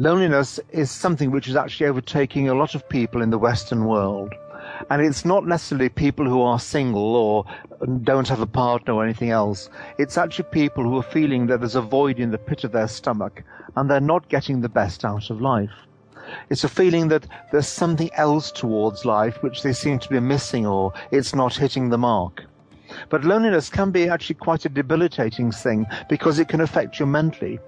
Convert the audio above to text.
Loneliness is something which is actually overtaking a lot of people in the Western world. And it's not necessarily people who are single or don't have a partner or anything else. It's actually people who are feeling that there's a void in the pit of their stomach and they're not getting the best out of life. It's a feeling that there's something else towards life which they seem to be missing or it's not hitting the mark. But loneliness can be actually quite a debilitating thing because it can affect you mentally.